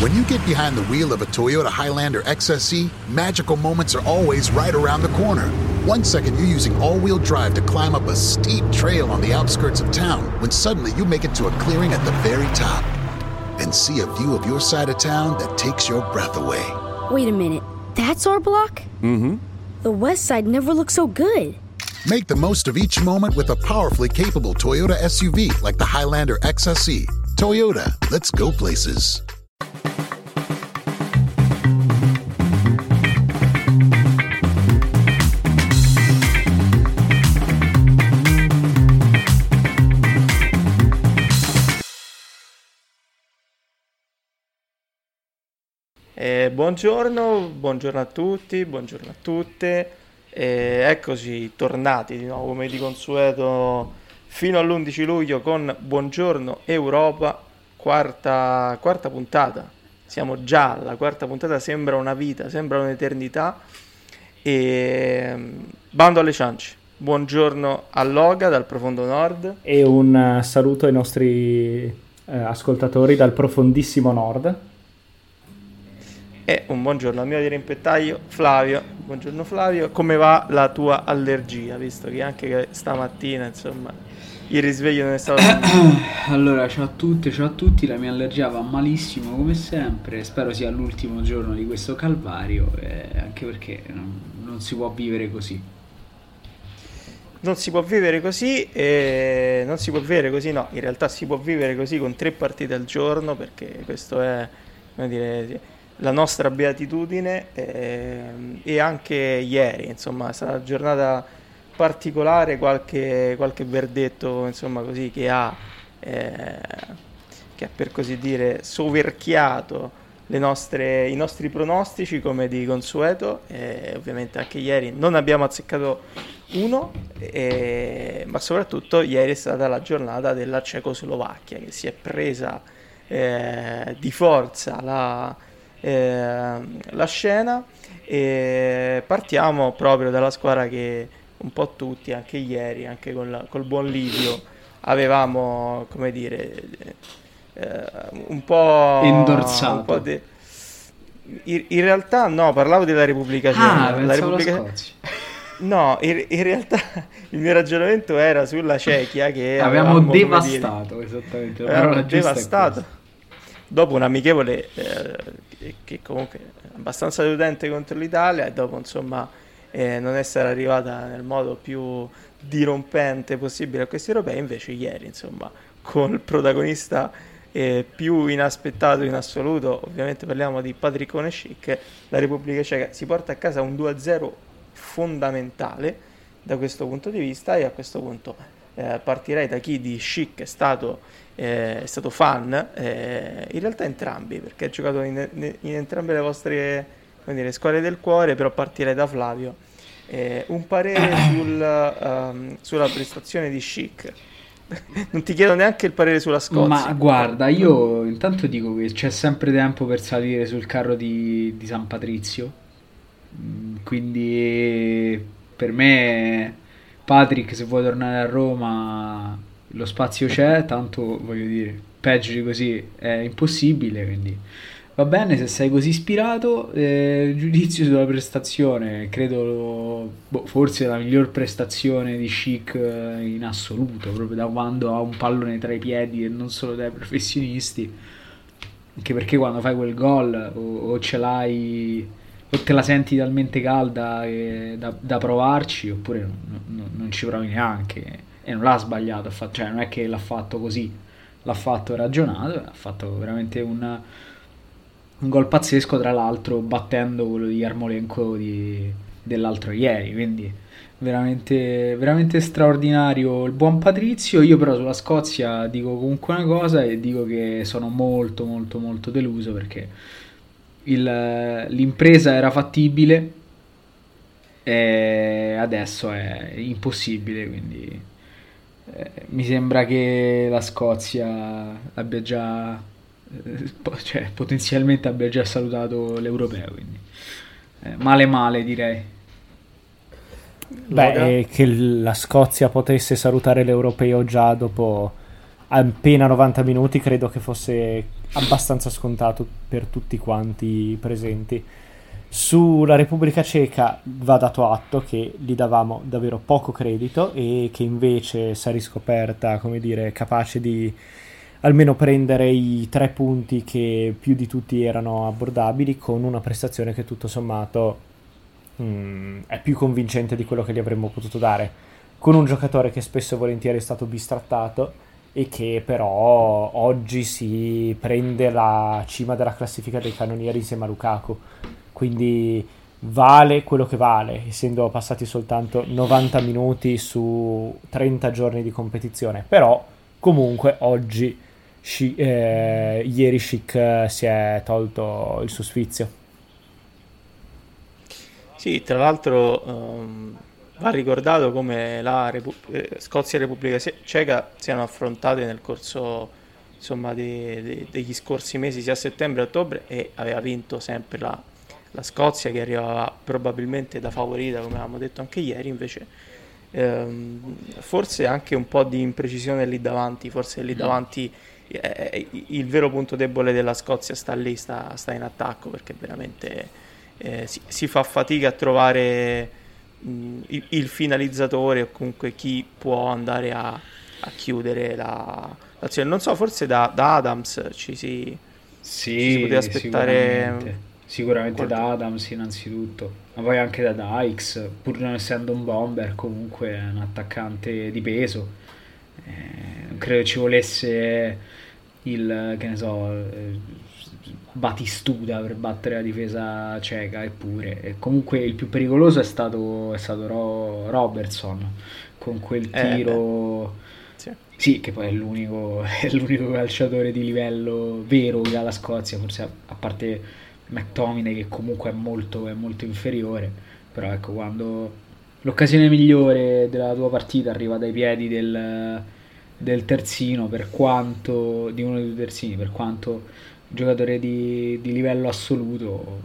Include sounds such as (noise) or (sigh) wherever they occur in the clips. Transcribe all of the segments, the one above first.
When you get behind the wheel of a Toyota Highlander XSE, magical moments are always right around the corner. One second you're using all wheel drive to climb up a steep trail on the outskirts of town, when suddenly you make it to a clearing at the very top and see a view of your side of town that takes your breath away. Wait a minute. That's our block? Mm hmm. The west side never looked so good. Make the most of each moment with a powerfully capable Toyota SUV like the Highlander XSE. Toyota, let's go places. Eh, buongiorno, buongiorno a tutti, buongiorno a tutte. Eh, eccoci tornati di nuovo come di consueto fino all'11 luglio con Buongiorno Europa, quarta, quarta puntata. Siamo già alla quarta puntata, sembra una vita, sembra un'eternità. E bando alle ciance. Buongiorno a Loga dal profondo nord. E un eh, saluto ai nostri eh, ascoltatori dal profondissimo nord. E un buongiorno al mio dirimpettaio Flavio. Buongiorno Flavio, come va la tua allergia? Visto che anche stamattina, insomma, il risveglio non è stato... (coughs) allora, ciao a tutte, ciao a tutti, la mia allergia va malissimo come sempre, spero sia l'ultimo giorno di questo calvario, eh, anche perché non, non, si può vivere così. Non si può vivere così, eh, non si può vivere così, no, in realtà si può vivere così con tre partite al giorno, perché questo è, come dire la nostra beatitudine eh, e anche ieri, insomma, è stata una giornata particolare, qualche, qualche verdetto, insomma, così che ha, eh, che ha per così dire soverchiato nostre, i nostri pronostici come di consueto, e ovviamente anche ieri non abbiamo azzeccato uno, e, ma soprattutto ieri è stata la giornata della Cecoslovacchia che si è presa eh, di forza la eh, la scena. E partiamo proprio dalla squadra che un po' tutti, anche ieri, anche col, col buon Livio, avevamo, come dire, eh, un po'... Indorsato. Un po de... in, in, realtà no, parlavo della Repubblica Ceca. Ah, la Repubblica... No, in, in, realtà (laughs) il mio ragionamento era sulla Cechia che avevamo devastato, dire, esattamente. Avevamo devastato dopo un amichevole eh, che comunque è abbastanza deludente contro l'Italia e dopo insomma eh, non essere arrivata nel modo più dirompente possibile a questi europei, invece ieri insomma con il protagonista eh, più inaspettato in assoluto, ovviamente parliamo di Patricone Schick, la Repubblica Ceca si porta a casa un 2-0 fondamentale da questo punto di vista e a questo punto eh, partirei da chi di Schick è stato eh, è stato fan, eh, in realtà entrambi, perché ha giocato in, in entrambe le vostre dire, squadre del cuore, però partirei da Flavio. Eh, un parere (coughs) sul, um, sulla prestazione di Chic. (laughs) non ti chiedo neanche il parere sulla Scozia. Ma guarda, io intanto dico che c'è sempre tempo per salire sul carro di, di San Patrizio. Mm, quindi per me, Patrick, se vuoi tornare a Roma, lo spazio c'è, tanto voglio dire, peggio di così è impossibile, quindi va bene se sei così ispirato. Eh, giudizio sulla prestazione, credo boh, forse la miglior prestazione di Chic eh, in assoluto, proprio da quando ha un pallone tra i piedi e non solo dai professionisti. Anche perché quando fai quel gol o, o ce l'hai o te la senti talmente calda da, da, provarci oppure non, non, non ci provi neanche e non l'ha sbagliato, cioè non è che l'ha fatto così, l'ha fatto ragionato, ha fatto veramente un, un gol pazzesco, tra l'altro battendo quello di Yarmolenko di, dell'altro ieri, quindi veramente, veramente straordinario il buon Patrizio. Io però sulla Scozia dico comunque una cosa e dico che sono molto molto molto deluso perché il, l'impresa era fattibile e adesso è impossibile, quindi eh, mi sembra che la Scozia abbia già cioè, potenzialmente abbia già salutato l'europeo quindi. Eh, male male direi. Beh che la Scozia potesse salutare l'europeo già dopo appena 90 minuti credo che fosse abbastanza scontato per tutti quanti presenti. Sulla Repubblica Ceca va dato atto che gli davamo davvero poco credito e che invece si è riscoperta, come dire, capace di almeno prendere i tre punti che più di tutti erano abbordabili con una prestazione che tutto sommato mh, mm, è più convincente di quello che gli avremmo potuto dare, con un giocatore che spesso e volentieri è stato bistrattato e che però oggi si prende la cima della classifica dei cannonieri insieme a Lukaku. Quindi vale quello che vale, essendo passati soltanto 90 minuti su 30 giorni di competizione, però comunque oggi, sci, eh, ieri Chic eh, si è tolto il suo sfizio. Sì, tra l'altro um, va ricordato come la Repu- eh, Scozia e Repubblica Ceca siano affrontate nel corso insomma, de- de- degli scorsi mesi, sia a settembre che a ottobre, e aveva vinto sempre la la Scozia che arrivava probabilmente da favorita, come avevamo detto anche ieri, invece ehm, forse anche un po' di imprecisione lì davanti, forse lì mm. davanti il vero punto debole della Scozia sta lì, sta, sta in attacco perché veramente eh, si, si, fa fatica a trovare mh, il, il, finalizzatore o comunque chi può andare a, a chiudere la, l'azione. Non so, forse da, da Adams ci si, sì, ci si poteva aspettare Sicuramente Quanto? da Adams innanzitutto, ma poi anche da Dykes, pur non essendo un bomber, comunque è un attaccante di peso. Eh, credo ci volesse il, che ne so, eh, Batistuta per battere la difesa cieca, eppure. E comunque il più pericoloso è stato, è stato Ro- Robertson, con quel eh, tiro... Eh, sì. sì. che poi è l'unico, (laughs) è l'unico calciatore di livello vero che ha la Scozia, forse a, a parte McTominay che comunque è molto, è molto inferiore, però ecco quando l'occasione migliore della tua partita arriva dai piedi del, del terzino, per quanto di uno dei due terzini, per quanto giocatore di, di livello assoluto,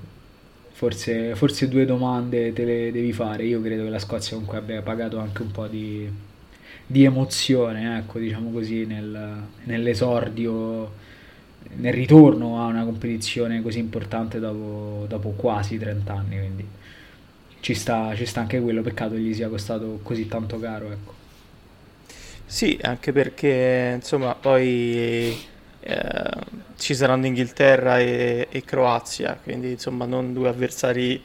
forse, forse, due domande te le devi fare. Io credo che la Scozia comunque abbia pagato anche un po' di, di emozione, ecco, diciamo così, nel, nell'esordio nel ritorno a una competizione così importante dopo, dopo quasi 30 anni, quindi ci sta, ci sta, anche quello, peccato gli sia costato così tanto caro. Ecco. Sì, anche perché insomma poi eh, ci saranno Inghilterra e, e, Croazia, quindi insomma non due avversari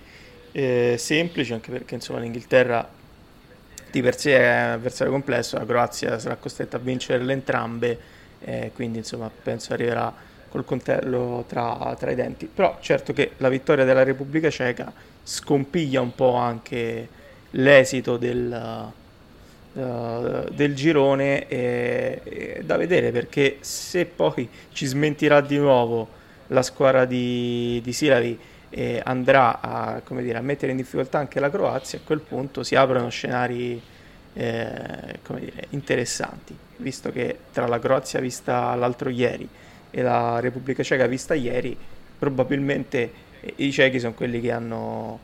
eh, semplici, anche perché insomma l'Inghilterra di per sé è un avversario complesso, la Croazia sarà costretta a vincerle entrambe, eh, quindi insomma penso arriverà col coltello tra, tra, i denti. Però certo che la vittoria della Repubblica Ceca scompiglia un po' anche l'esito del, uh, del girone e, e da vedere perché se poi ci smentirà di nuovo la squadra di, di Silavi e andrà a, dire, a, mettere in difficoltà anche la Croazia, a quel punto si aprono scenari eh, dire, interessanti, visto che tra la Croazia vista l'altro ieri e la Repubblica Ceca vista ieri, probabilmente i cechi sono quelli che hanno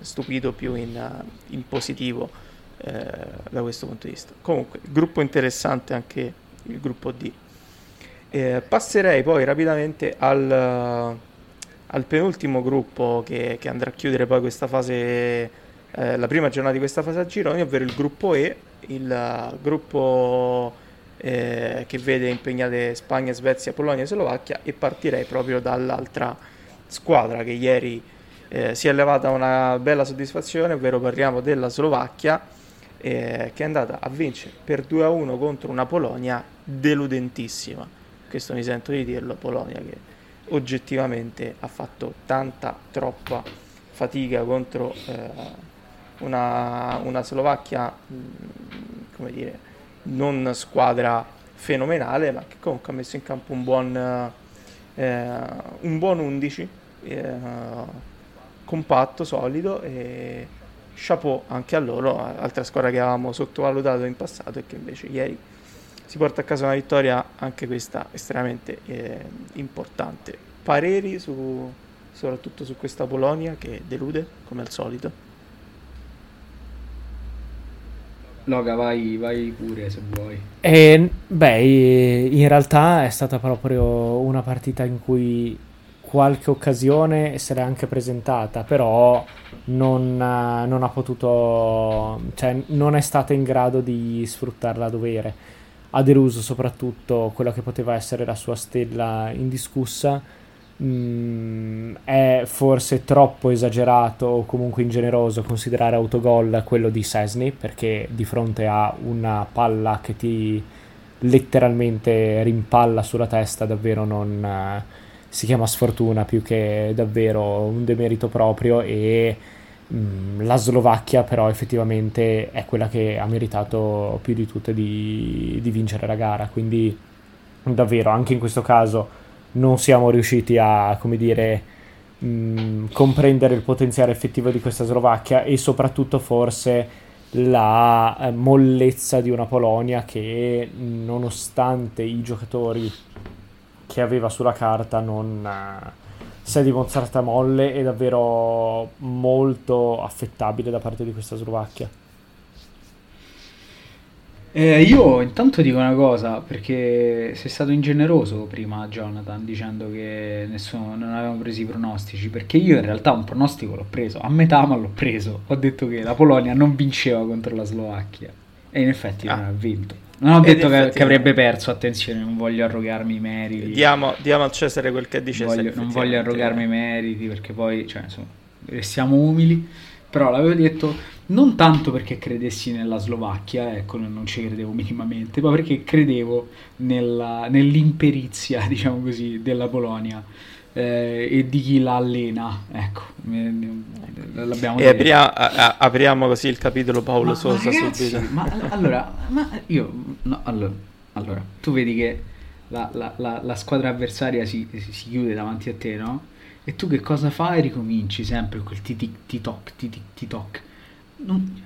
stupito più in, in positivo eh, da questo punto di vista. Comunque, gruppo interessante anche il gruppo D. Eh, passerei poi rapidamente al, al penultimo gruppo che, che, andrà a chiudere poi questa fase, eh, la prima giornata di questa fase a gironi, ovvero il gruppo E, il gruppo eh, che vede impegnate Spagna, Svezia, Polonia e Slovacchia e partirei proprio dall'altra squadra che ieri eh, si è levata una bella soddisfazione, ovvero parliamo della Slovacchia eh, che è andata a vincere per 2-1 contro una Polonia deludentissima. Questo mi sento di dirlo, Polonia che oggettivamente ha fatto tanta, troppa fatica contro eh, una, una Slovacchia, mh, come dire, non squadra fenomenale, ma che comunque ha messo in campo un buon, eh, un buon 11, eh, compatto, solido e chapeau anche a loro, altra squadra che avevamo sottovalutato in passato e che invece ieri si porta a casa una vittoria, anche questa estremamente eh, importante. Pareri su, soprattutto su questa Polonia che delude come al solito? Loga, vai, vai pure se vuoi. E, beh, in realtà è stata proprio una partita in cui qualche occasione se l'è anche presentata, però non, non ha potuto, cioè non è stata in grado di sfruttarla a dovere. Ha deluso soprattutto quello che poteva essere la sua stella indiscussa Mm, è forse troppo esagerato o comunque ingeneroso considerare autogol quello di Sesni perché di fronte a una palla che ti letteralmente rimpalla sulla testa davvero non uh, si chiama sfortuna più che davvero un demerito proprio e mm, la Slovacchia però effettivamente è quella che ha meritato più di tutte di, di vincere la gara. Quindi davvero anche in questo caso non siamo riusciti a, come dire, mh, mm, comprendere il potenziale effettivo di questa Slovacchia e soprattutto forse la eh, mollezza di una Polonia che nonostante i giocatori che aveva sulla carta non uh, si è dimostrata molle e davvero molto affettabile da parte di questa Slovacchia. Eh, io intanto dico una cosa, perché sei stato ingeneroso prima, Jonathan, dicendo che nessuno, non avevamo preso i pronostici, perché io in realtà un pronostico l'ho preso, a metà ma l'ho preso. Ho detto che la Polonia non vinceva contro la Slovacchia e in effetti ah. non ha vinto. Non ho detto che, che, avrebbe perso, attenzione, non voglio arrogarmi i meriti. Diamo, diamo a Cesare quel che dice voglio, Non voglio arrogarmi i meriti perché poi, cioè, insomma, restiamo umili. Però l'avevo detto non tanto perché credessi nella Slovacchia, ecco, non ci credevo minimamente, ma perché credevo nella, nell'imperizia, (laughs) diciamo così, della Polonia. Eh, e di chi la allena. Ecco, l'abbiamo e apriamo, a, apriamo, così il capitolo Paolo ma, Sosa ma ragazzi, subito. Ma allora, ma io, no, allora, allora, tu vedi che la, la, la, la squadra avversaria si, si, chiude davanti a te, no? E tu che cosa fai? Ricominci sempre quel titic-toc, titic-toc.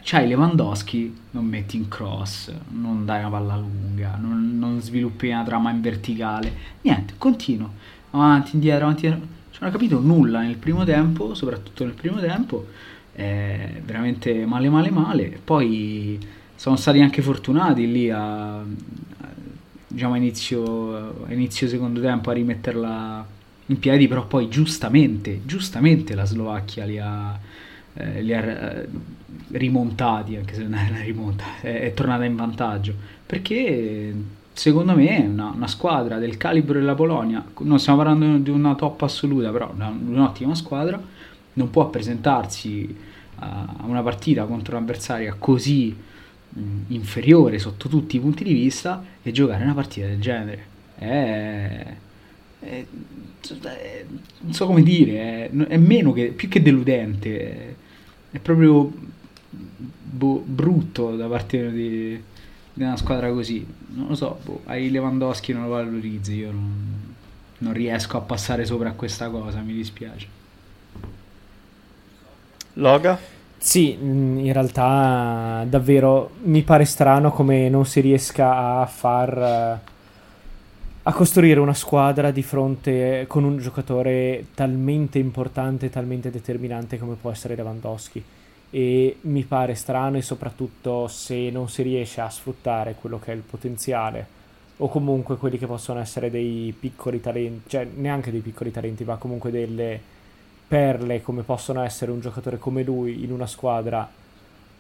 C'hai Lewandowski, non metti in cross, non dai una palla lunga, non, non sviluppi una trama in verticale, niente, continuo, avanti, indietro, avanti, indietro. Non ho capito nulla nel primo tempo, soprattutto nel primo tempo, eh, veramente male, male, male. Poi sono stati anche fortunati lì a, a diciamo, a inizio, a inizio secondo tempo a rimetterla in piedi, però poi giustamente, giustamente la Slovacchia li ha, eh, li ha eh, rimontati, anche se non è rimonta, è, è, tornata in vantaggio, perché secondo me una, una, squadra del calibro della Polonia, non stiamo parlando di una top assoluta, però una, un'ottima squadra, non può presentarsi a una partita contro un'avversaria così mh, inferiore sotto tutti i punti di vista e giocare una partita del genere. È è, è, non so come dire, è, è, meno che, più che deludente, è, proprio boh, brutto da parte di, di, una squadra così. Non lo so, boh, ai Lewandowski non lo valorizzi, io non, non riesco a passare sopra a questa cosa, mi dispiace. Loga? Sì, in realtà davvero mi pare strano come non si riesca a far a costruire una squadra di fronte con un giocatore talmente importante, talmente determinante come può essere Lewandowski. E mi pare strano e soprattutto se non si riesce a sfruttare quello che è il potenziale o comunque quelli che possono essere dei piccoli talenti, cioè neanche dei piccoli talenti, ma comunque delle perle come possono essere un giocatore come lui in una squadra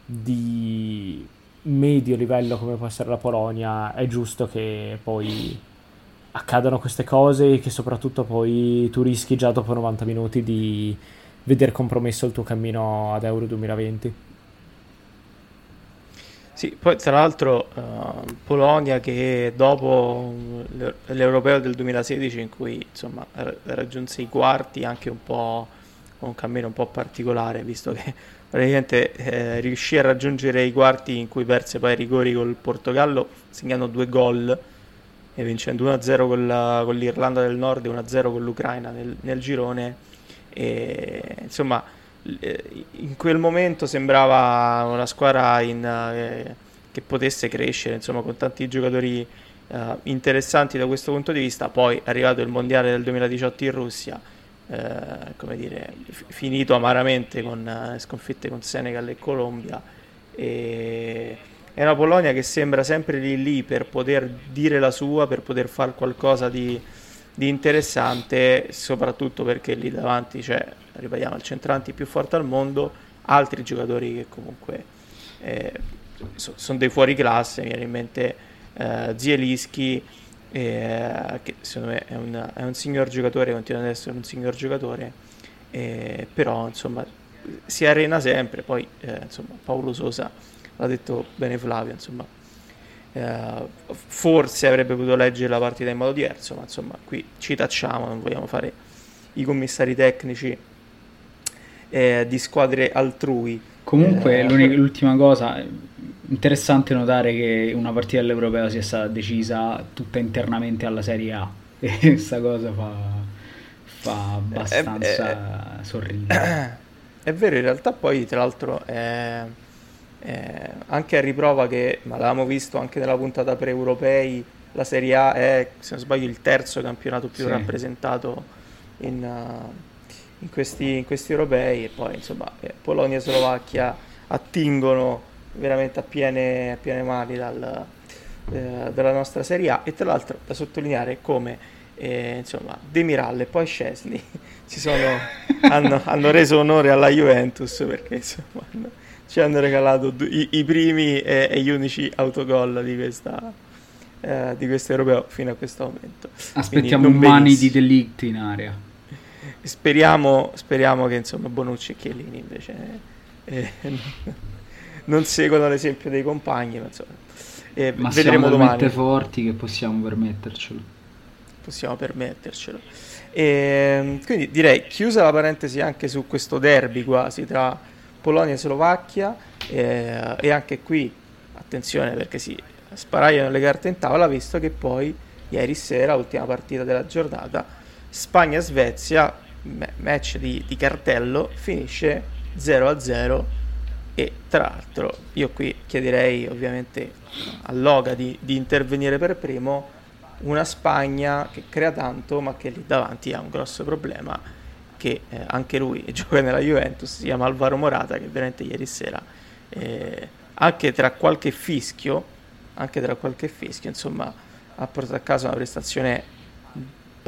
di medio livello come può essere la Polonia, è giusto che poi accadano queste cose e che soprattutto poi tu rischi già dopo 90 minuti di vedere compromesso il tuo cammino ad Euro 2020. Sì, poi tra l'altro uh, Polonia che dopo l'Europeo del 2016 in cui insomma raggiunse i quarti anche un po' un cammino un po' particolare visto che (laughs) praticamente eh, riuscì a raggiungere i quarti in cui perse poi i rigori col Portogallo segnando due gol e vincendo 1-0 con, la, con l'Irlanda del Nord e 1-0 con l'Ucraina nel, nel girone. E, insomma, eh, in quel momento sembrava una squadra in, eh, che potesse crescere, insomma, con tanti giocatori eh, interessanti da questo punto di vista. Poi è arrivato il mondiale del 2018 in Russia, eh, come dire, f- finito amaramente con eh, sconfitte con Senegal e Colombia. E è una Polonia che sembra sempre lì lì per poter dire la sua, per poter fare qualcosa di, di interessante, soprattutto perché lì davanti c'è, ripetiamo, il centrante più forte al mondo, altri giocatori che comunque eh, so, sono dei fuori classe, mi viene in mente eh, Zielinski, eh, che secondo me è un, è un, signor giocatore, continua ad essere un signor giocatore, eh, però insomma si arena sempre, poi eh, insomma Paolo Sosa l'ha detto bene Flavio, insomma eh, forse avrebbe potuto leggere la partita in modo diverso, ma insomma qui ci tacciamo, non vogliamo fare i commissari tecnici eh, di squadre altrui. Comunque eh, l'ultima cosa, interessante notare che una partita all'Europeo sia stata decisa tutta internamente alla Serie A (laughs) e questa cosa fa, fa abbastanza eh, eh, sorridere. (coughs) È vero, in realtà poi tra l'altro è, è anche a riprova che, ma l'avevamo visto anche nella puntata pre-europei, la Serie A è, se non sbaglio, il terzo campionato più sì. rappresentato in, uh, in, questi, in, questi, europei e poi insomma eh, Polonia e Slovacchia attingono veramente a piene, a piene mani dal, eh, dalla nostra Serie A e tra l'altro da sottolineare come eh, insomma Demiral e poi Scesni (laughs) sono, hanno, hanno, reso onore alla Juventus perché insomma, hanno, ci hanno regalato i, i primi e, e, gli unici autogol di questa eh, di questo europeo fino a questo momento aspettiamo mani di delict in area speriamo, speriamo che insomma Bonucci e Chiellini invece eh, (laughs) non seguono l'esempio dei compagni, ma insomma, eh, ma vedremo siamo domani. forti che possiamo permettercelo. Possiamo permettercelo. E, ehm, quindi direi chiusa la parentesi anche su questo derby quasi tra Polonia e Slovacchia eh, e anche qui attenzione perché si sparaiano le carte in tavola visto che poi ieri sera, ultima partita della giornata, Spagna-Svezia, match di, di cartello, finisce 0-0 e tra l'altro io qui chiederei ovviamente a Loga di, di, intervenire per primo una Spagna che crea tanto ma che lì davanti ha un grosso problema che eh, anche lui (laughs) gioca nella Juventus si chiama Alvaro Morata che veramente ieri sera eh, anche tra qualche fischio anche tra qualche fischio insomma ha portato a casa una prestazione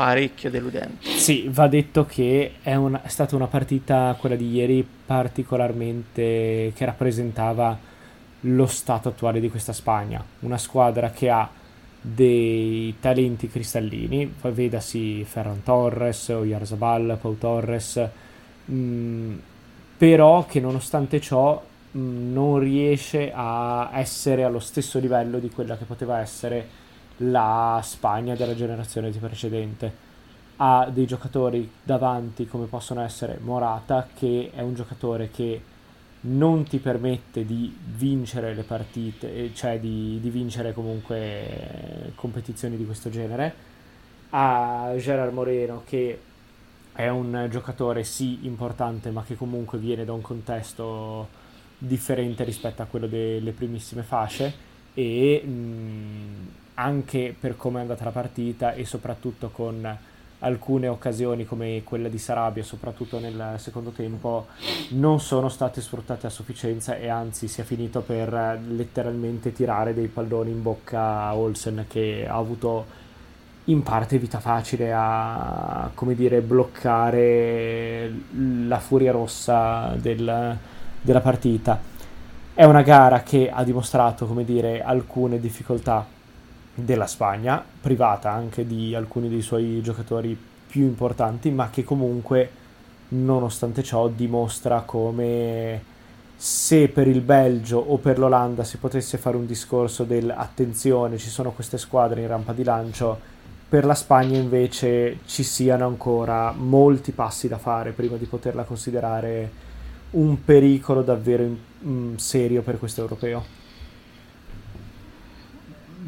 parecchio deludente. Sì, va detto che è, una, è, stata una partita, quella di ieri, particolarmente che rappresentava lo stato attuale di questa Spagna. Una squadra che ha dei talenti cristallini, vedasi Ferran Torres, Oyarzabal, Pau Torres, mh, mm, però che nonostante ciò mh, mm, non riesce a essere allo stesso livello di quella che poteva essere la Spagna della generazione precedente. Ha dei giocatori davanti come possono essere Morata, che è un giocatore che non ti permette di vincere le partite, eh, cioè di, di vincere comunque competizioni di questo genere. Ha Gerard Moreno che è un giocatore sì importante ma che comunque viene da un contesto differente rispetto a quello delle primissime fasce e mh, mm, anche per come è andata la partita e soprattutto con alcune occasioni come quella di Sarabia, soprattutto nel secondo tempo, non sono state sfruttate a sufficienza e anzi si è finito per letteralmente tirare dei palloni in bocca a Olsen che ha avuto in parte vita facile a come dire bloccare la furia rossa del, della partita. È una gara che ha dimostrato come dire alcune difficoltà della Spagna, privata anche di alcuni dei suoi giocatori più importanti, ma che comunque, nonostante ciò, dimostra come se per il Belgio o per l'Olanda si potesse fare un discorso del attenzione, ci sono queste squadre in rampa di lancio, per la Spagna invece ci siano ancora molti passi da fare prima di poterla considerare un pericolo davvero in, in serio per questo europeo.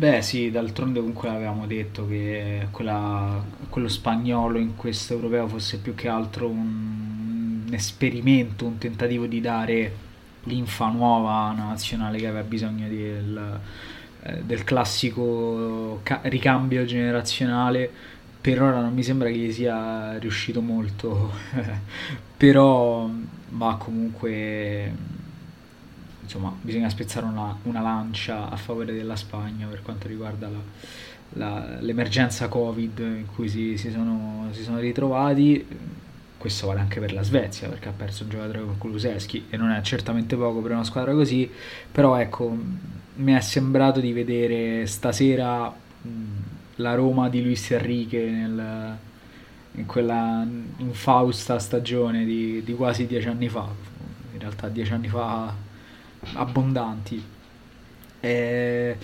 Beh sì, d'altronde comunque avevamo detto che quella, quello spagnolo in questo europeo fosse più che altro un, un esperimento, un tentativo di dare l'infa nuova a una nazionale che aveva bisogno del, eh, del classico ca- ricambio generazionale. Per ora non mi sembra che gli sia riuscito molto, (laughs) però va comunque insomma bisogna spezzare una, una, lancia a favore della Spagna per quanto riguarda la, la, l'emergenza Covid in cui si, si, sono, si, sono, ritrovati. Questo vale anche per la Svezia perché ha perso un giocatore con Kuluseschi e non è certamente poco per una squadra così, però ecco, mi è sembrato di vedere stasera mh, la Roma di Luis Enrique nel, in quella infausta stagione di, di quasi dieci anni fa, in realtà dieci anni fa abbondanti. E,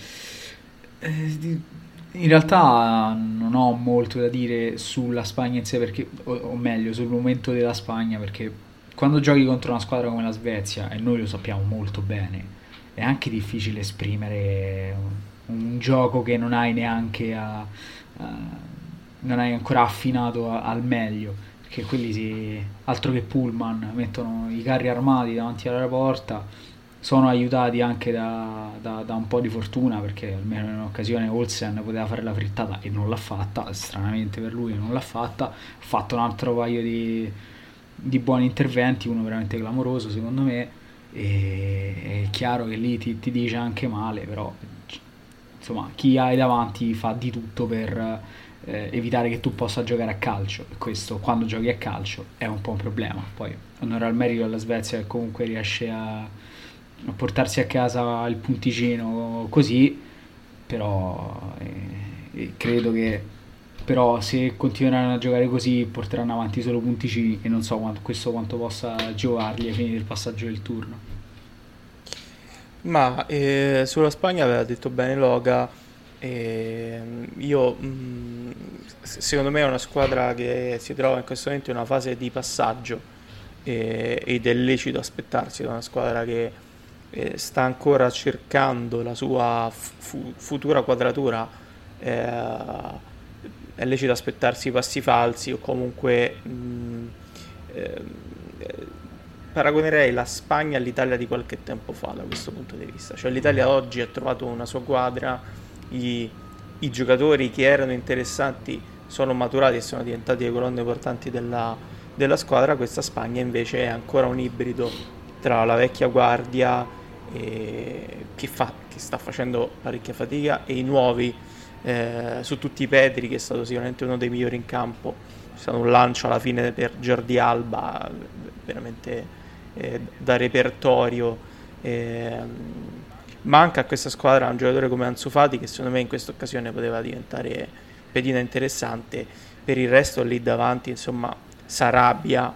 in realtà non ho molto da dire sulla Spagna in sé, perché, o, o, meglio, sul momento della Spagna, perché quando giochi contro una squadra come la Svezia, e noi lo sappiamo molto bene, è anche difficile esprimere un, un gioco che non hai neanche a, a, non hai ancora affinato a, al meglio, perché quelli si, altro che pullman, mettono i carri armati davanti alla porta sono aiutati anche da, da, da, un po' di fortuna perché almeno in un'occasione Olsen poteva fare la frittata e non l'ha fatta, stranamente per lui non l'ha fatta, ha fatto un altro paio di, di buoni interventi, uno veramente clamoroso secondo me. E è chiaro che lì ti, ti dice anche male, però insomma chi hai davanti fa di tutto per eh, evitare che tu possa giocare a calcio. E questo quando giochi a calcio è un po' un problema. Poi onore al merito della Svezia che comunque riesce a a portarsi a casa il punticino così, però eh, credo che però se continueranno a giocare così porteranno avanti solo punticini e non so quanto, questo quanto possa giovargli ai fini del passaggio del turno. Ma eh, sulla Spagna aveva detto bene Loga, eh, io mh, mm, secondo me è una squadra che si trova in questo momento in una fase di passaggio ed è lecito aspettarsi da una squadra che eh, sta ancora cercando la sua fu- futura quadratura, eh, è lecito aspettarsi passi falsi o comunque mh, mm, eh, paragonerei la Spagna all'Italia di qualche tempo fa da questo punto di vista. Cioè l'Italia oggi ha trovato una sua quadra, i, i giocatori che erano interessanti sono maturati e sono diventati le colonne portanti della, della squadra, questa Spagna invece è ancora un ibrido tra la vecchia guardia che, fa, che, sta facendo parecchia fatica e i nuovi eh, su tutti i Petri che è stato sicuramente uno dei migliori in campo. C'è stato un lancio alla fine per Jordi Alba veramente eh, da repertorio. Eh, manca a questa squadra un giocatore come Ansu Fati che secondo me in questa occasione poteva diventare pedina interessante. Per il resto lì davanti insomma Sarabia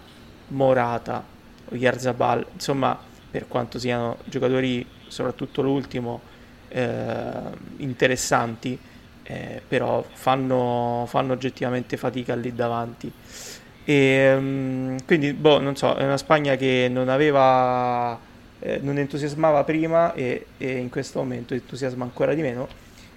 Morata Oyarzabal insomma per quanto siano giocatori, soprattutto l'ultimo, eh, interessanti, eh, però fanno, fanno, oggettivamente fatica lì davanti. E, um, quindi, boh, non so, è una Spagna che non aveva, eh, non entusiasmava prima e, e, in questo momento entusiasma ancora di meno,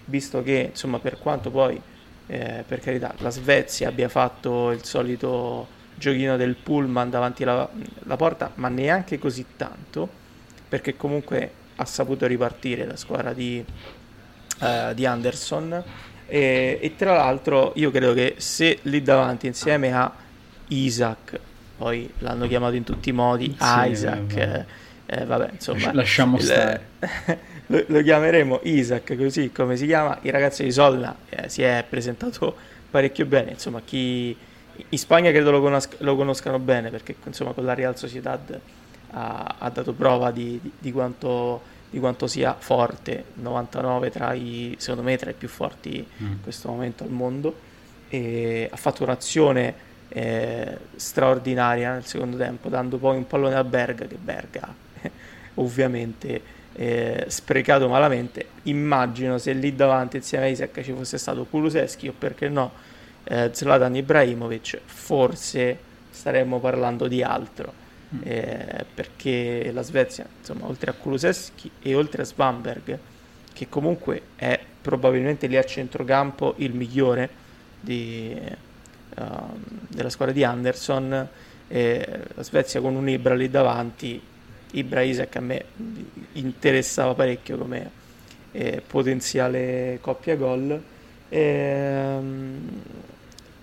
visto che, insomma, per quanto poi, eh, per carità, la Svezia abbia fatto il solito giochino del pullman davanti alla, porta, ma neanche così tanto, perché comunque ha saputo ripartire la squadra di, uh, di Anderson. E, e, tra l'altro io credo che se lì davanti insieme a Isaac, poi l'hanno chiamato in tutti i modi, sì, Isaac, eh, eh, vabbè insomma... Lasciamo stare. (laughs) lo, lo, chiameremo Isaac così come si chiama, il ragazzo di Solna eh, si è presentato parecchio bene, insomma chi in Spagna credo lo, conosc- lo, conoscano bene perché insomma con la Real Sociedad ha, ha dato prova di, di, di, quanto, di, quanto, sia forte 99 tra i secondo me tra i più forti mm. in questo momento al mondo e ha fatto un'azione eh, straordinaria nel secondo tempo dando poi un pallone a Berga che Berga (laughs) ovviamente eh, sprecato malamente immagino se lì davanti insieme a Isaac ci fosse stato Kuluseschi o perché no eh, Zlatan Ibrahimovic, forse staremmo parlando di altro. Mm. Eh, perché la Svezia, insomma, oltre a Kuluseschi e oltre a Svamberg, che comunque è probabilmente lì a centrocampo il migliore di, uh, della squadra di Anderson, eh, la Svezia con un Ibra lì davanti, Ibra Isaac a me interessava parecchio come eh, potenziale coppia gol. Ehm, eh,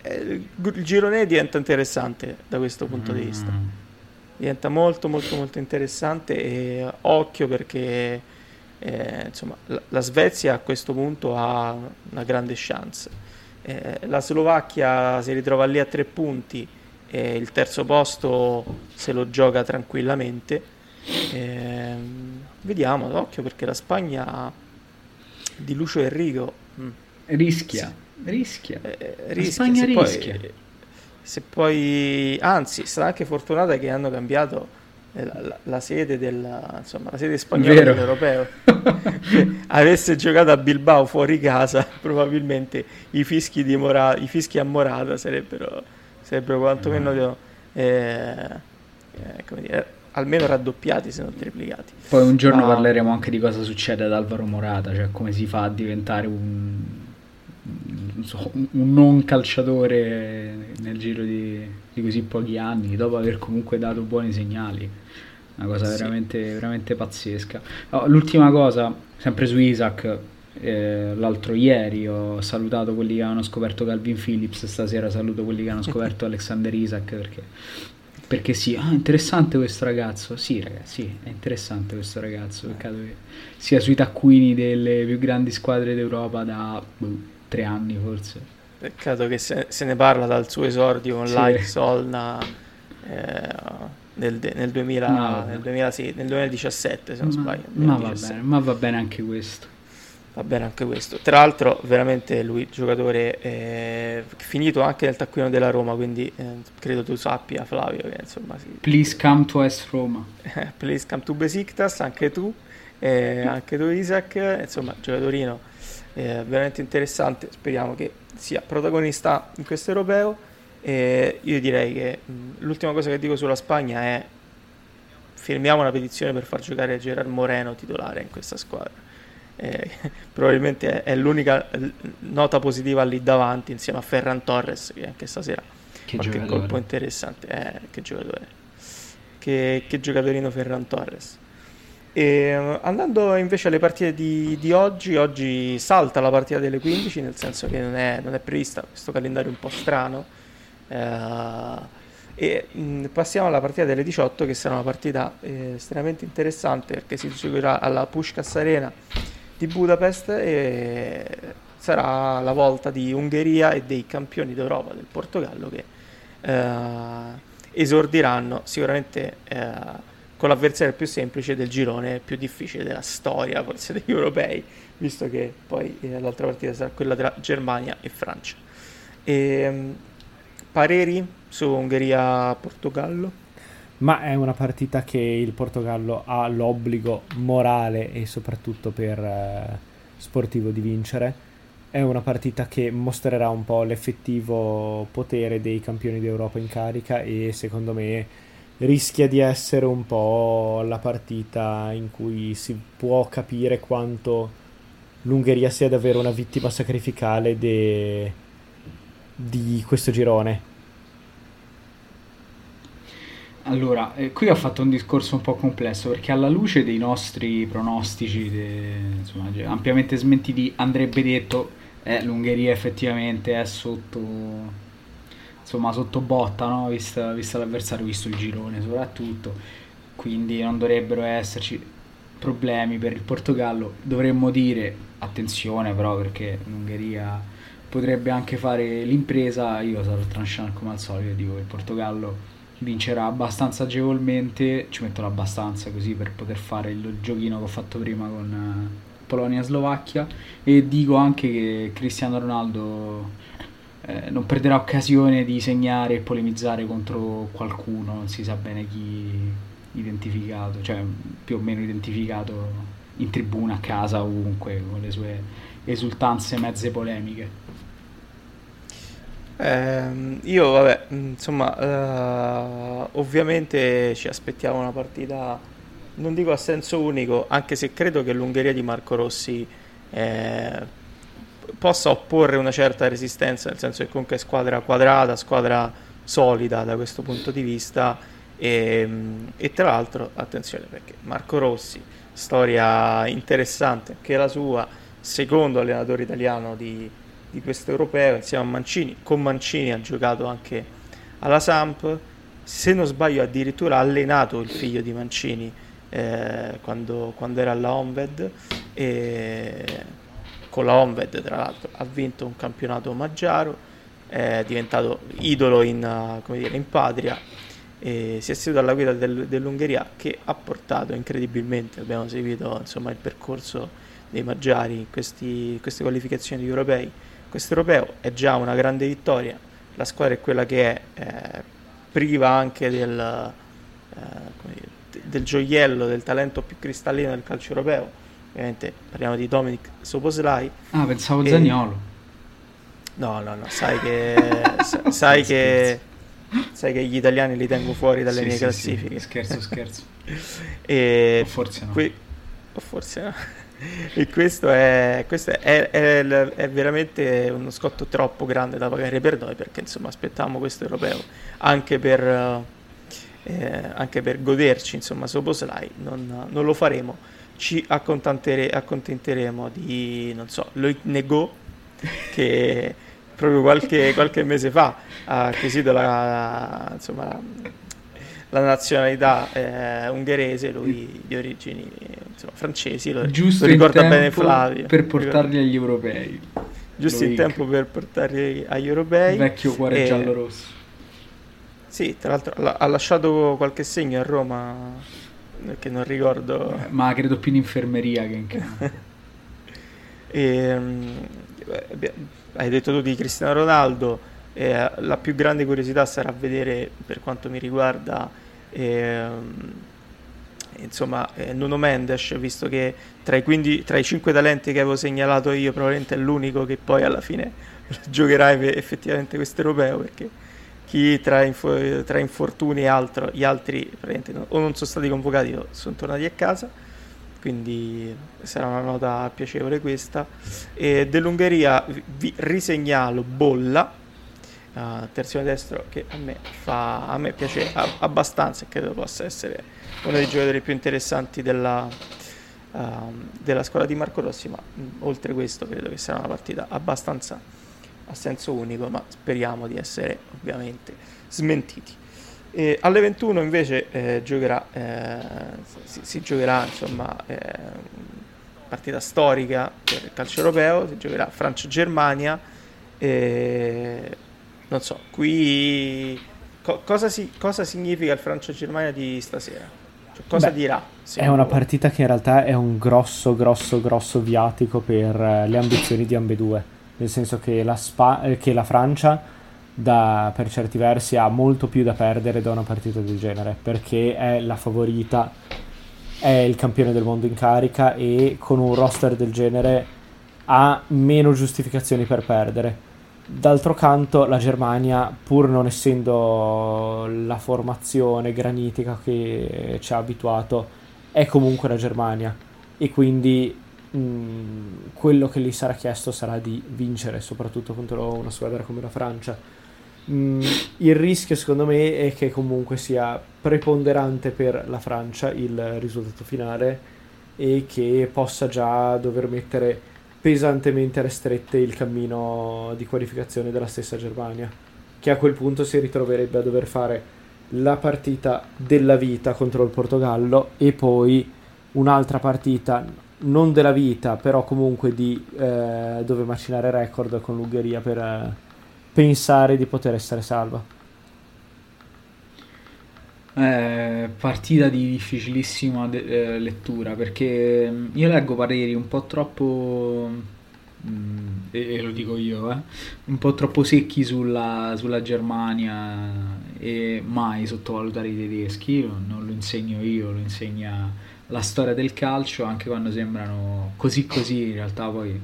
il girone diventa interessante da questo punto mm. di vista. diventa molto molto molto interessante e occhio perché eh, insomma, la, Svezia a questo punto ha una grande chance. Eh, la Slovacchia si ritrova lì a tre punti e il terzo posto se lo gioca tranquillamente. Eh, vediamo, occhio perché la Spagna di Lucio Enrico mm. rischia, rischia. Eh, rischia. Spagna se rischia. Poi, se poi, anzi, sarà anche fortunata che hanno cambiato la, la, la, sede della, insomma, la sede spagnola Vero. dell'europeo (laughs) avesse giocato a Bilbao fuori casa probabilmente i fischi, di Mora, i fischi a Morata sarebbero, sarebbero quantomeno mm. eh, eh, dire, almeno raddoppiati se non triplicati poi un giorno ah. parleremo anche di cosa succede ad Alvaro Morata cioè come si fa a diventare un, un non calciatore nel giro di, di, così pochi anni, dopo aver comunque dato buoni segnali. Una cosa sì. veramente, veramente pazzesca. Oh, l'ultima cosa, sempre su Isaac, eh, l'altro ieri ho salutato quelli che hanno scoperto Calvin Phillips, stasera saluto quelli che hanno scoperto (laughs) Alexander Isaac perché, perché sì, ah, interessante questo ragazzo. Sì, ragazzi, sì, è interessante questo ragazzo. Peccato che sia sui taccuini delle più grandi squadre d'Europa da boh, tre anni forse. Peccato che se, se ne parla dal suo esordio con sì. Like Solna eh, nel, nel, 2000, no, nel, 2000, sì, nel 2017 se non ma, sbaglio. Ma va, bene, ma va bene anche questo. Va bene anche questo. Tra l'altro, veramente lui, giocatore eh, finito anche nel taccuino della Roma, quindi eh, credo tu sappia, Flavio, che insomma... Sì. Please come to S Roma. (laughs) Please come to Besiktas, anche tu, eh, anche tu Isaac, insomma, giocatorino eh, veramente interessante, speriamo che sia protagonista in questo europeo. E io direi che mh, l'ultima cosa che dico sulla Spagna è firmiamo una petizione per far giocare Gerard Moreno titolare in questa squadra. Eh, (laughs) probabilmente è, è, l'unica nota positiva lì davanti insieme a Ferran Torres che anche stasera che qualche giocatore. colpo interessante. Eh, che giocatore. Che, che giocatorino Ferran Torres. E, andando invece alle partite di, di, oggi, oggi salta la partita delle 15, nel senso che non è, non è prevista questo calendario un po' strano. Eh, e mh, passiamo alla partita delle 18, che sarà una partita eh, estremamente interessante perché si giocherà alla Pushkas Arena di Budapest e sarà la volta di Ungheria e dei campioni d'Europa del Portogallo che eh, esordiranno sicuramente eh, con l'avversario più semplice del girone più difficile della storia, forse degli europei, visto che poi eh, l'altra partita sarà quella tra Germania e Francia. E, ehm, pareri su Ungheria-Portogallo? Ma è una partita che il Portogallo ha l'obbligo morale e soprattutto per eh, sportivo di vincere. È una partita che mostrerà un po' l'effettivo potere dei campioni d'Europa in carica e secondo me rischia di essere un po' la partita in cui si può capire quanto l'Ungheria sia davvero una vittima sacrificale de... di questo girone. Allora, eh, qui ho fatto un discorso un po' complesso perché alla luce dei nostri pronostici, de, insomma, ampiamente smentiti, andrebbe detto eh, l'Ungheria effettivamente è sotto insomma sotto botta, no? vista, vista l'avversario, visto il girone soprattutto, quindi non dovrebbero esserci problemi per il Portogallo. Dovremmo dire attenzione però perché l'Ungheria potrebbe anche fare l'impresa, io sarò tranchant come al solito, dico che il Portogallo vincerà abbastanza agevolmente, ci metto l'abbastanza così per poter fare il giochino che ho fatto prima con eh, Polonia-Slovacchia e dico anche che Cristiano Ronaldo eh, non perderà occasione di segnare e polemizzare contro qualcuno, non si sa bene chi identificato, cioè più o meno identificato in tribuna, a casa, ovunque, con le sue esultanze mezze polemiche. Eh, io, vabbè, insomma, eh, ovviamente ci aspettiamo una partita, non dico a senso unico, anche se credo che l'Ungheria di Marco Rossi eh, possa opporre una certa resistenza, nel senso che comunque è squadra quadrata, squadra solida da questo punto di vista. E, e tra l'altro attenzione perché Marco Rossi, storia interessante anche la sua, secondo allenatore italiano di, di questo europeo insieme a Mancini, con Mancini ha giocato anche alla Samp se non sbaglio addirittura ha allenato il figlio di Mancini eh, quando, quando, era alla Onved e con la Onved tra l'altro ha vinto un campionato maggiaro è diventato idolo in, dire, in patria e si è seduto alla guida del, dell'Ungheria che ha portato incredibilmente, abbiamo seguito insomma, il percorso dei Maggiari in queste qualificazioni europei. Questo europeo è già una grande vittoria, la squadra è quella che è, eh, priva anche del, eh, del gioiello, del talento più cristallino del calcio europeo. Ovviamente parliamo di Dominic Soposlai. Ah, pensavo e... Zagnolo. No, no, no, sai che, (laughs) sai che sai che gli italiani li tengo fuori dalle sì, mie sì, classifiche. Sì. Scherzo, scherzo. (laughs) e o forse no. Que- o forse no. (laughs) e questo, è, questo è, è, è, veramente uno scotto troppo grande da pagare per noi perché insomma aspettavamo questo europeo anche per, eh, anche per goderci insomma Soboslai non, non lo faremo ci accontenteremo di non so Loic Nego che (laughs) proprio qualche, qualche mese fa ha acquisito la, insomma, la nazionalità eh, ungherese, lui di origini insomma, francesi, lo, Giusto lo ricorda bene Flavio. Per portarli agli europei. Giusto in tempo per portarli agli europei. Vecchio cuore e... giallo-rosso. Sì, tra l'altro ha lasciato qualche segno a Roma, che non ricordo. Ma credo più in infermeria che in campo. (laughs) e, hai detto tu di Cristiano Ronaldo, eh, la più grande curiosità sarà vedere per quanto mi riguarda eh, insomma eh, Nuno Mendes, visto che tra i, 15, tra i 5 talenti che avevo segnalato io probabilmente è l'unico che poi alla fine (laughs) giocherà effettivamente questo europeo perché chi tra, info, tra infortuni e altro, gli altri no, o non sono stati convocati o sono tornati a casa quindi sarà una nota piacevole questa. E dell'Ungheria vi risegnalo Bolla, uh, terzino destro che a me, fa, a me piace abbastanza e credo possa essere uno dei giocatori più interessanti della, uh, della scuola di Marco Rossi, ma mh, oltre questo credo che sarà una partita abbastanza a senso unico, ma speriamo di essere ovviamente smentiti. E alle 21 invece eh, giocherà, eh, si, si, giocherà insomma eh, partita storica per il calcio europeo, si giocherà Francia-Germania non so, qui co- cosa, si, cosa, significa il Francia-Germania di stasera? Cioè, cosa Beh, dirà? È una partita che in realtà è un grosso, grosso, grosso viatico per eh, le ambizioni di ambedue, nel senso che la, Spa- eh, che la Francia da, per certi versi ha molto più da perdere da una partita del genere perché è la favorita, è il campione del mondo in carica e con un roster del genere ha meno giustificazioni per perdere. D'altro canto la Germania, pur non essendo la formazione granitica che ci ha abituato, è comunque la Germania e quindi mh, quello che gli sarà chiesto sarà di vincere, soprattutto contro una squadra come la Francia. Mm, il rischio secondo me è che comunque sia preponderante per la Francia il risultato finale e che possa già dover mettere pesantemente restrette il cammino di qualificazione della stessa Germania, che a quel punto si ritroverebbe a dover fare la partita della vita contro il Portogallo e poi un'altra partita non della vita, però comunque di eh, dove macinare record con l'Ungheria per... Eh, pensare di poter essere salva. Eh, partita di difficilissima de- eh, lettura perché mm, io leggo pareri un po' troppo mm, e, e, lo dico io eh, un po' troppo secchi sulla, sulla, Germania e mai sottovalutare i tedeschi non lo insegno io lo insegna la storia del calcio anche quando sembrano così così in realtà poi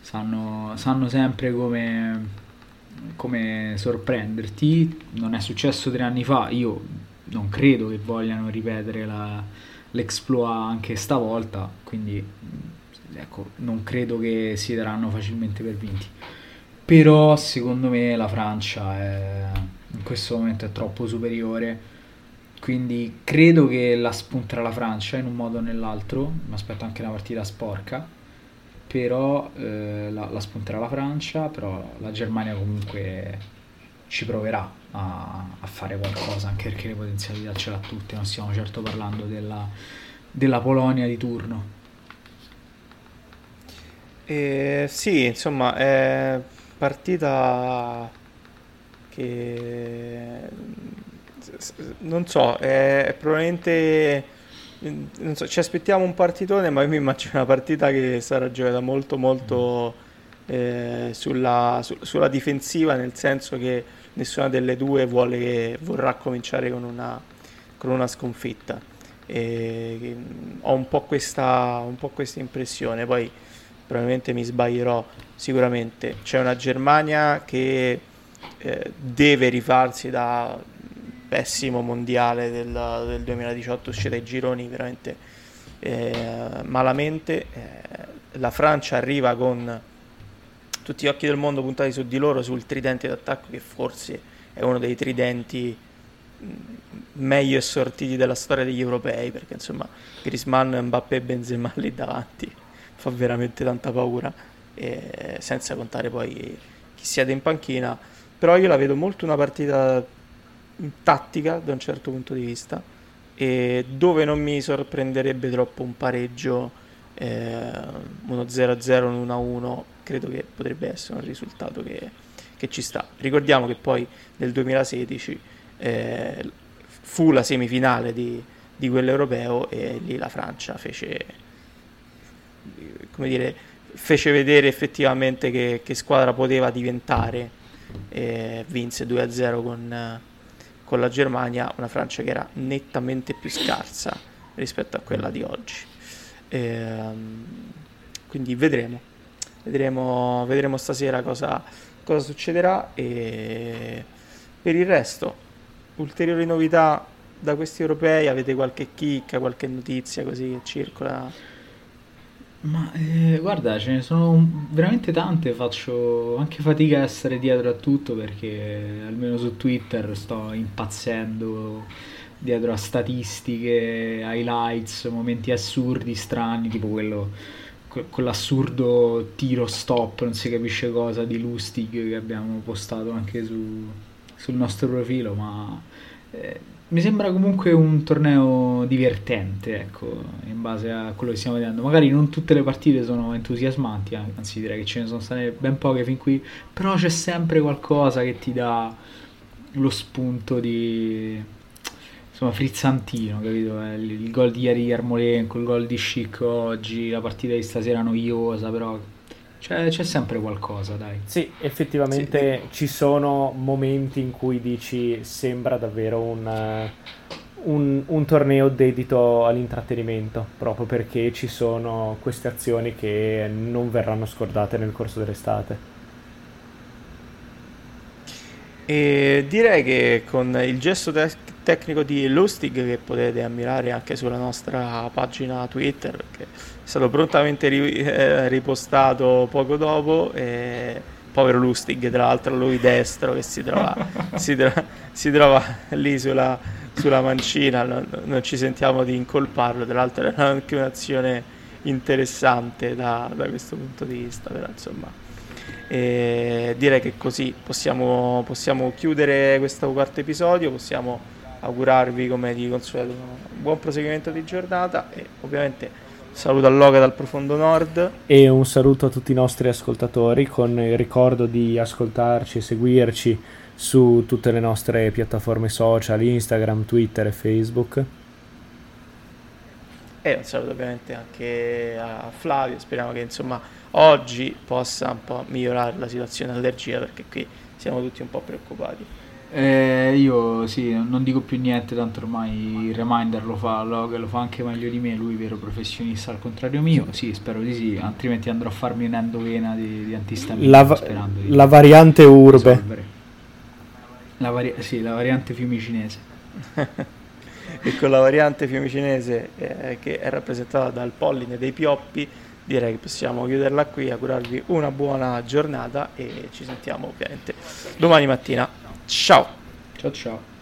sanno, sanno sempre come come sorprenderti. Non è successo tre anni fa, io non credo che vogliano ripetere la, l'exploit anche stavolta, quindi ecco, non credo che si daranno facilmente per vinti. Però secondo me la Francia è, in questo momento è troppo superiore. Quindi credo che la spunterà la Francia in un modo o nell'altro. Mi aspetto anche una partita sporca però eh, la, la spunterà la Francia, però la Germania comunque ci proverà. a, a, fare qualcosa, anche perché le potenzialità ce l'ha tutte, non stiamo certo parlando della, della Polonia di turno. Eh, sì, insomma, è partita che non so, è, probabilmente so, ci aspettiamo un partitone, ma io mi immagino una partita che sarà giocata molto molto eh, sulla, su, sulla, difensiva, nel senso che nessuna delle due vuole, vorrà cominciare con una, con una sconfitta. E, ho un po' questa, un po' questa impressione, poi probabilmente mi sbaglierò sicuramente. C'è una Germania che eh, deve rifarsi da pessimo mondiale del, del 2018, uscita dai gironi veramente eh, malamente. Eh, la Francia arriva con tutti gli occhi del mondo puntati su di loro, sul tridente d'attacco che forse è uno dei tridenti meglio assortiti della storia degli europei, perché insomma Griezmann, Mbappé e Benzema lì davanti (laughs) fa veramente tanta paura, e senza contare poi chi siede in panchina, però io la vedo molto una partita tattica da un certo punto di vista, e dove non mi sorprenderebbe troppo un pareggio eh, uno 0-0, un 1-1, credo che potrebbe essere un risultato che, che ci sta. Ricordiamo che poi nel 2016 eh, fu la semifinale di, di quell'europeo e lì la Francia fece, come dire, fece vedere effettivamente che, che squadra poteva diventare. e vinse 2-0 con, con la Germania, una Francia che era nettamente più scarsa rispetto a quella di oggi. E, ehm, quindi vedremo, vedremo, vedremo stasera cosa, cosa succederà e per il resto ulteriori novità da questi europei? Avete qualche chicca, qualche notizia così che circola? Ma eh, guarda, ce ne sono veramente tante, faccio anche fatica a essere dietro a tutto perché almeno su Twitter sto impazzendo dietro a statistiche, highlights, momenti assurdi, strani, tipo quello, quell'assurdo tiro stop, non si capisce cosa, di Lustig che abbiamo postato anche su, sul nostro profilo, ma eh, mi sembra comunque un torneo divertente, ecco, in base a quello che stiamo vedendo. Magari non tutte le partite sono entusiasmanti, anzi direi che ce ne sono state ben poche fin qui, però c'è sempre qualcosa che ti dà lo spunto di insomma frizzantino, capito? Eh, il, il gol di ieri di Armolenco, il gol di Schick oggi, la partita di stasera noiosa, però c'è, c'è, sempre qualcosa, dai. Sì, effettivamente sì. ci sono momenti in cui dici sembra davvero un, un, un, torneo dedito all'intrattenimento, proprio perché ci sono queste azioni che non verranno scordate nel corso dell'estate. E direi che con il gesto te- tecnico di Lustig che potete ammirare anche sulla nostra pagina Twitter, che è stato prontamente ri- eh, ripostato poco dopo. E... Povero Lustig, tra l'altro lui destro che si trova, (laughs) si, tra- si trova lì sulla, sulla mancina, non, non, ci sentiamo di incolparlo, tra l'altro era anche un'azione interessante da, da questo punto di vista, però insomma e direi che così possiamo, possiamo chiudere questo quarto episodio, possiamo augurarvi come di consueto un buon proseguimento di giornata e ovviamente saluto a Loga dal profondo nord. E un saluto a tutti i nostri ascoltatori con il ricordo di ascoltarci e seguirci su tutte le nostre piattaforme social Instagram, Twitter e Facebook. E un saluto ovviamente anche a Flavio. Speriamo che insomma oggi possa un po' migliorare la situazione allergia perché qui siamo tutti un po' preoccupati. Eh, io sì, non dico più niente, tanto ormai il reminder lo fa Log, lo fa anche meglio di me, lui vero professionista al contrario mio, sì, spero di sì, altrimenti andrò a farmi un'endovena di, di antistamina la, va- di la variante urbe. La vari- sì, la variante fiumicinese. (laughs) e con la variante fiumicinese eh, che è rappresentata dal polline dei pioppi direi che possiamo chiuderla qui, augurarvi una buona giornata e ci sentiamo ovviamente domani mattina. Ciao! Ciao ciao!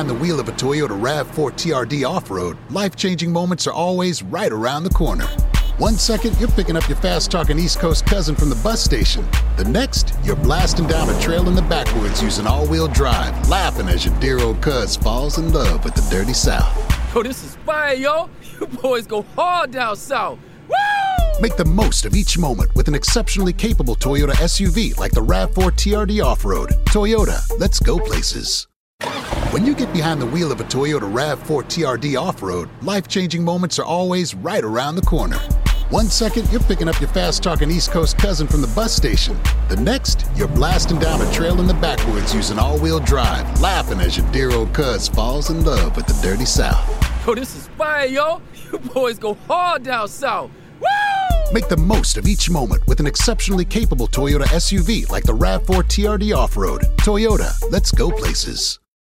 Behind the wheel of a Toyota RAV4 TRD off road, life changing moments are always right around the corner. One second, you're picking up your fast talking East Coast cousin from the bus station. The next, you're blasting down a trail in the backwoods using all wheel drive, laughing as your dear old cuz falls in love with the dirty South. Yo, this is fire, yo. You boys go hard down south. Woo! Make the most of each moment with an exceptionally capable Toyota SUV like the RAV4 TRD Off Road. Toyota, let's go places. When you get behind the wheel of a Toyota RAV4 TRD off road, life changing moments are always right around the corner. One second, you're picking up your fast talking East Coast cousin from the bus station. The next, you're blasting down a trail in the backwoods using all wheel drive, laughing as your dear old cuz falls in love with the dirty South. Yo, this is fire, yo. You boys go hard down south. Woo! Make the most of each moment with an exceptionally capable Toyota SUV like the RAV4 TRD Off Road. Toyota, let's go places.